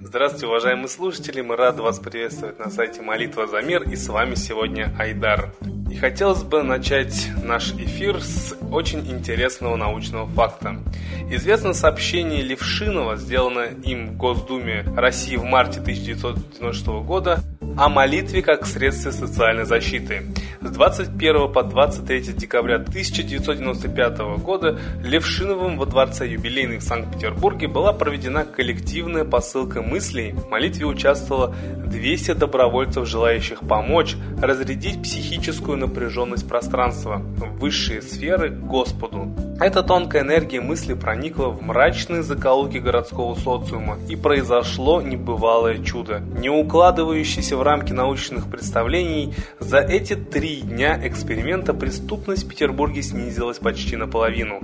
Здравствуйте, уважаемые слушатели! Мы рады вас приветствовать на сайте Молитва за мир и с вами сегодня Айдар. И хотелось бы начать наш эфир с очень интересного научного факта. Известно сообщение Левшинова, сделанное им в Госдуме России в марте 1996 года, о молитве как средстве социальной защиты. С 21 по 23 декабря 1995 года Левшиновым во дворце юбилейных в Санкт-Петербурге была проведена коллективная посылка мыслей. В молитве участвовало 200 добровольцев, желающих помочь разрядить психическую напряженность пространства высшие сферы Господу. Эта тонкая энергия мысли проникла в мрачные закоулки городского социума и произошло небывалое чудо. Не укладывающийся в рамки научных представлений, за эти три дня эксперимента преступность в Петербурге снизилась почти наполовину.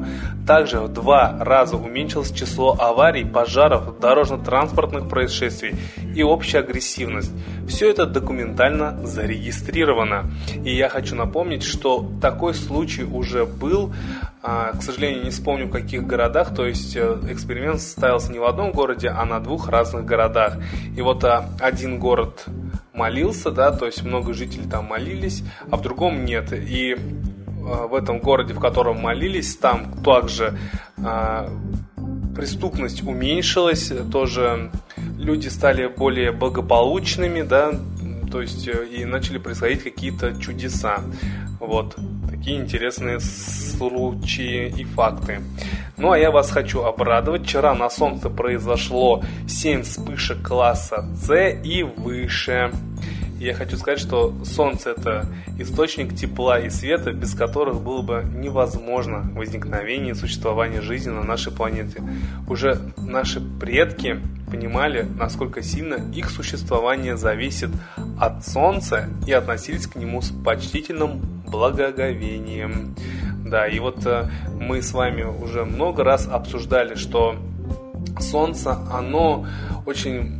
Также в два раза уменьшилось число аварий, пожаров, дорожно-транспортных происшествий и общая агрессивность. Все это документально зарегистрировано. И я хочу напомнить, что такой случай уже был, а, к сожалению, не вспомню в каких городах, то есть э, эксперимент ставился не в одном городе, а на двух разных городах. И вот а, один город молился, да, то есть много жителей там молились, а в другом нет. И э, в этом городе, в котором молились, там также э, преступность уменьшилась, тоже люди стали более благополучными, да, то есть э, и начали происходить какие-то чудеса. Вот такие интересные случаи и факты. Ну а я вас хочу обрадовать. Вчера на Солнце произошло 7 вспышек класса С и выше. Я хочу сказать, что Солнце это источник тепла и света, без которых было бы невозможно возникновение и существование жизни на нашей планете. Уже наши предки понимали, насколько сильно их существование зависит от Солнца и относились к нему с почтительным благоговением. Да, и вот э, мы с вами уже много раз обсуждали, что Солнце, оно очень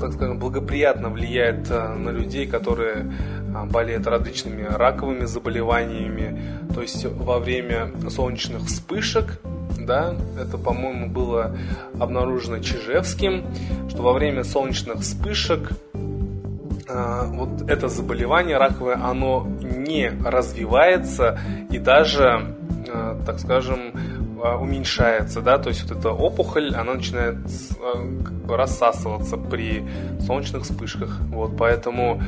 так скажем, благоприятно влияет э, на людей, которые э, болеют различными раковыми заболеваниями. То есть во время солнечных вспышек, да, это, по-моему, было обнаружено Чижевским, что во время солнечных вспышек э, вот это заболевание раковое, оно не развивается и даже, так скажем, уменьшается, да, то есть вот эта опухоль, она начинает а, как бы рассасываться при солнечных вспышках, вот, поэтому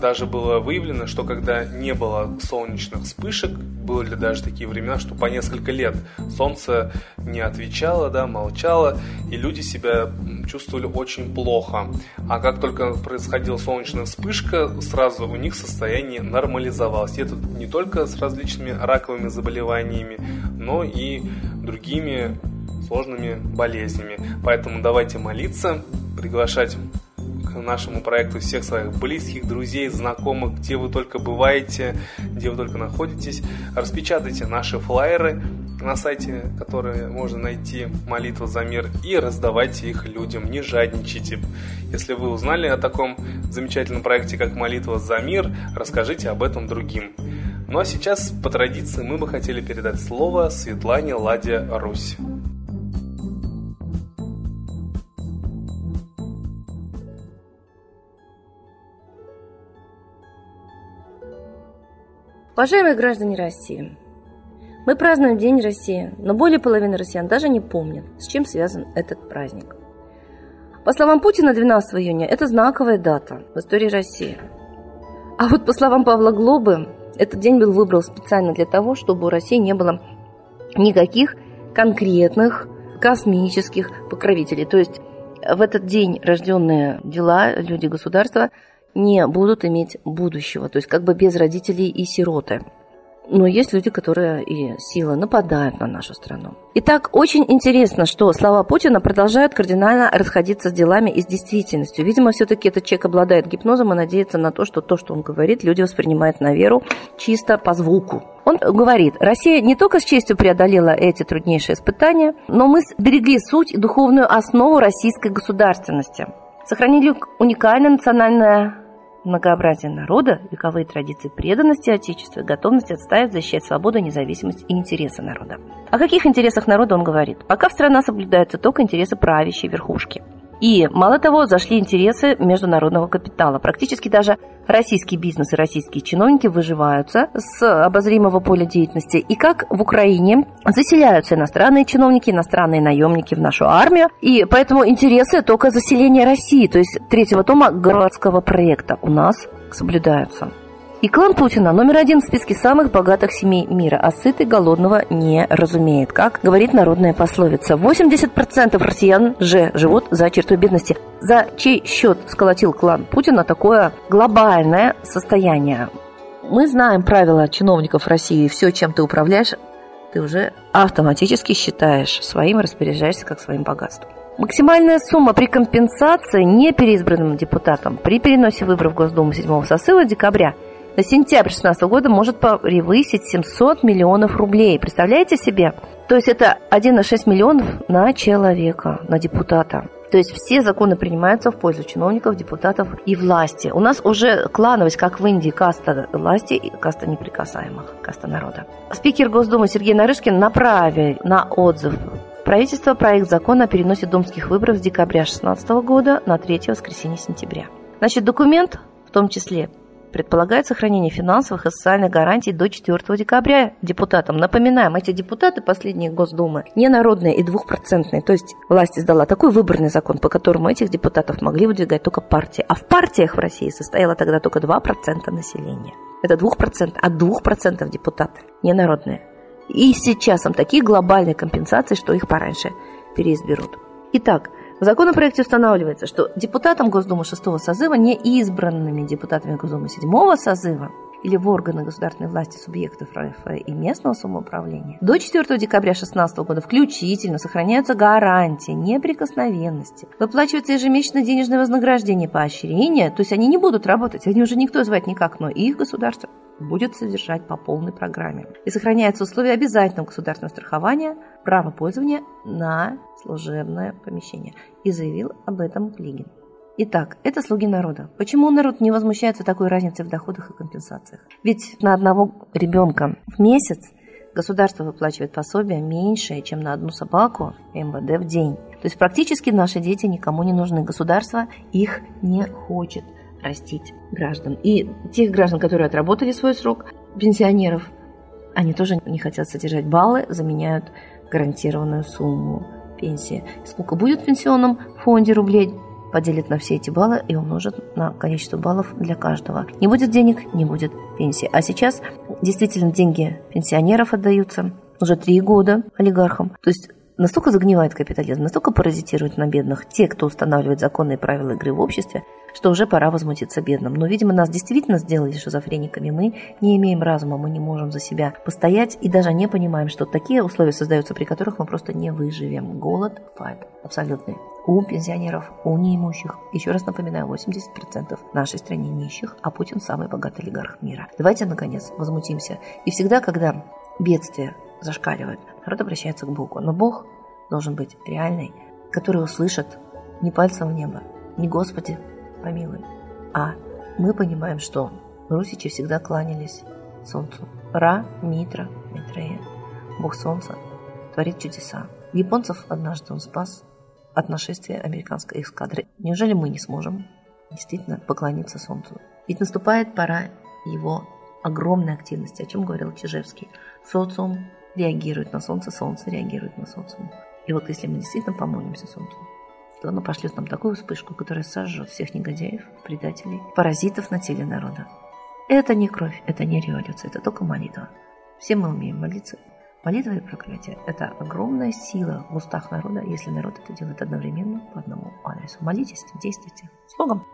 даже было выявлено, что когда не было солнечных вспышек, были даже такие времена, что по несколько лет солнце не отвечало, да, молчало, и люди себя чувствовали очень плохо. А как только происходила солнечная вспышка, сразу у них состояние нормализовалось. И это не только с различными раковыми заболеваниями, но и другими сложными болезнями. Поэтому давайте молиться, приглашать к нашему проекту всех своих близких, друзей, знакомых, где вы только бываете, где вы только находитесь. Распечатайте наши флайеры на сайте, которые можно найти «Молитва за мир», и раздавайте их людям, не жадничайте. Если вы узнали о таком замечательном проекте, как «Молитва за мир», расскажите об этом другим. Ну а сейчас, по традиции, мы бы хотели передать слово Светлане Ладе Русь. Уважаемые граждане России, мы празднуем День России, но более половины россиян даже не помнят, с чем связан этот праздник. По словам Путина, 12 июня – это знаковая дата в истории России. А вот по словам Павла Глобы, этот день был выбран специально для того, чтобы у России не было никаких конкретных космических покровителей. То есть в этот день рожденные дела, люди государства не будут иметь будущего, то есть как бы без родителей и сироты. Но есть люди, которые и силы нападают на нашу страну. Итак, очень интересно, что слова Путина продолжают кардинально расходиться с делами и с действительностью. Видимо, все-таки этот человек обладает гипнозом и надеется на то, что то, что он говорит, люди воспринимают на веру чисто по звуку. Он говорит, Россия не только с честью преодолела эти труднейшие испытания, но мы берегли суть и духовную основу российской государственности. Сохранили уникальное национальное Многообразие народа, вековые традиции преданности Отечеству и готовность отстаивать, защищать свободу, независимость и интересы народа. О каких интересах народа он говорит? Пока в страна соблюдаются только интересы правящей верхушки. И, мало того, зашли интересы международного капитала. Практически даже российский бизнес и российские чиновники выживаются с обозримого поля деятельности. И как в Украине заселяются иностранные чиновники, иностранные наемники в нашу армию. И поэтому интересы только заселения России, то есть третьего тома городского проекта у нас соблюдаются. И клан Путина номер один в списке самых богатых семей мира, а сытый голодного не разумеет, как говорит народная пословица. 80% россиян же живут за чертой бедности. За чей счет сколотил клан Путина такое глобальное состояние? Мы знаем правила чиновников России. Все, чем ты управляешь, ты уже автоматически считаешь своим, распоряжаешься как своим богатством. Максимальная сумма при компенсации непереизбранным депутатам при переносе выборов в Госдуму 7 сосыва декабря – на сентябрь 2016 года может превысить 700 миллионов рублей. Представляете себе? То есть это 1,6 миллионов на человека, на депутата. То есть все законы принимаются в пользу чиновников, депутатов и власти. У нас уже клановость, как в Индии, каста власти и каста неприкасаемых, каста народа. Спикер Госдумы Сергей Нарышкин направил на отзыв правительство проект закона о переносе думских выборов с декабря 2016 года на 3 воскресенье сентября. Значит, документ в том числе предполагает сохранение финансовых и социальных гарантий до 4 декабря депутатам. Напоминаем, эти депутаты последние Госдумы не народные и двухпроцентные. То есть власть издала такой выборный закон, по которому этих депутатов могли выдвигать только партии. А в партиях в России состояло тогда только 2% населения. Это 2%, а 2% депутаты, не народные. И сейчас там такие глобальные компенсации, что их пораньше переизберут. Итак, в законопроекте устанавливается, что депутатам Госдумы 6 созыва, не избранными депутатами Госдумы 7 созыва или в органы государственной власти субъектов РФ и местного самоуправления, до 4 декабря 2016 года включительно сохраняются гарантии неприкосновенности, выплачивается ежемесячное денежное вознаграждение поощрения, то есть они не будут работать, они уже никто звать никак, но их государство будет содержать по полной программе. И сохраняются условия обязательного государственного страхования права пользования на служебное помещение. И заявил об этом Клигин. Итак, это слуги народа. Почему народ не возмущается такой разницей в доходах и компенсациях? Ведь на одного ребенка в месяц государство выплачивает пособие меньшее, чем на одну собаку МВД в день. То есть практически наши дети никому не нужны. Государство их не хочет растить граждан. И тех граждан, которые отработали свой срок, пенсионеров, они тоже не хотят содержать баллы, заменяют гарантированную сумму пенсии. Сколько будет в пенсионном фонде рублей, поделит на все эти баллы и умножит на количество баллов для каждого. Не будет денег, не будет пенсии. А сейчас действительно деньги пенсионеров отдаются уже три года олигархам. То есть настолько загнивает капитализм, настолько паразитирует на бедных те, кто устанавливает законные правила игры в обществе, что уже пора возмутиться бедным. Но, видимо, нас действительно сделали шизофрениками. Мы не имеем разума, мы не можем за себя постоять и даже не понимаем, что такие условия создаются, при которых мы просто не выживем. Голод бывает абсолютный. У пенсионеров, у неимущих. Еще раз напоминаю, 80% в нашей стране нищих, а Путин самый богатый олигарх мира. Давайте, наконец, возмутимся. И всегда, когда бедствие зашкаливает, народ обращается к Богу. Но Бог должен быть реальный, который услышит не пальцем в небо, не Господи, помилуй. А мы понимаем, что русичи всегда кланялись солнцу. Ра, Митра, Митрея, бог солнца, творит чудеса. Японцев однажды он спас от нашествия американской эскадры. Неужели мы не сможем действительно поклониться солнцу? Ведь наступает пора его огромной активности, о чем говорил Чижевский. Социум реагирует на солнце, солнце реагирует на социум. И вот если мы действительно помолимся солнцу, то оно пошлет нам такую вспышку, которая сожжет всех негодяев, предателей, паразитов на теле народа. Это не кровь, это не революция, это только молитва. Все мы умеем молиться. Молитва и проклятие – это огромная сила в устах народа, если народ это делает одновременно по одному адресу. Молитесь, действуйте. С Богом!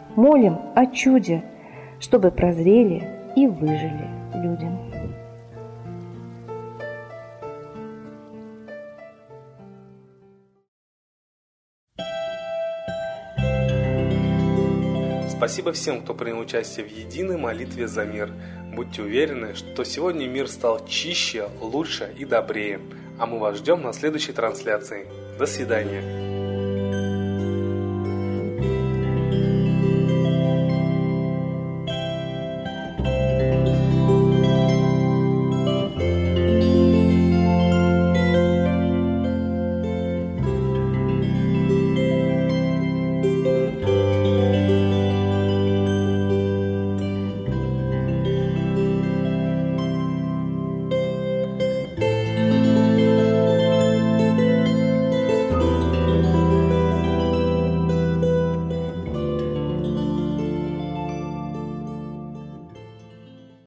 молим о чуде, чтобы прозрели и выжили людям. Спасибо всем, кто принял участие в единой молитве за мир. Будьте уверены, что сегодня мир стал чище, лучше и добрее. А мы вас ждем на следующей трансляции. До свидания.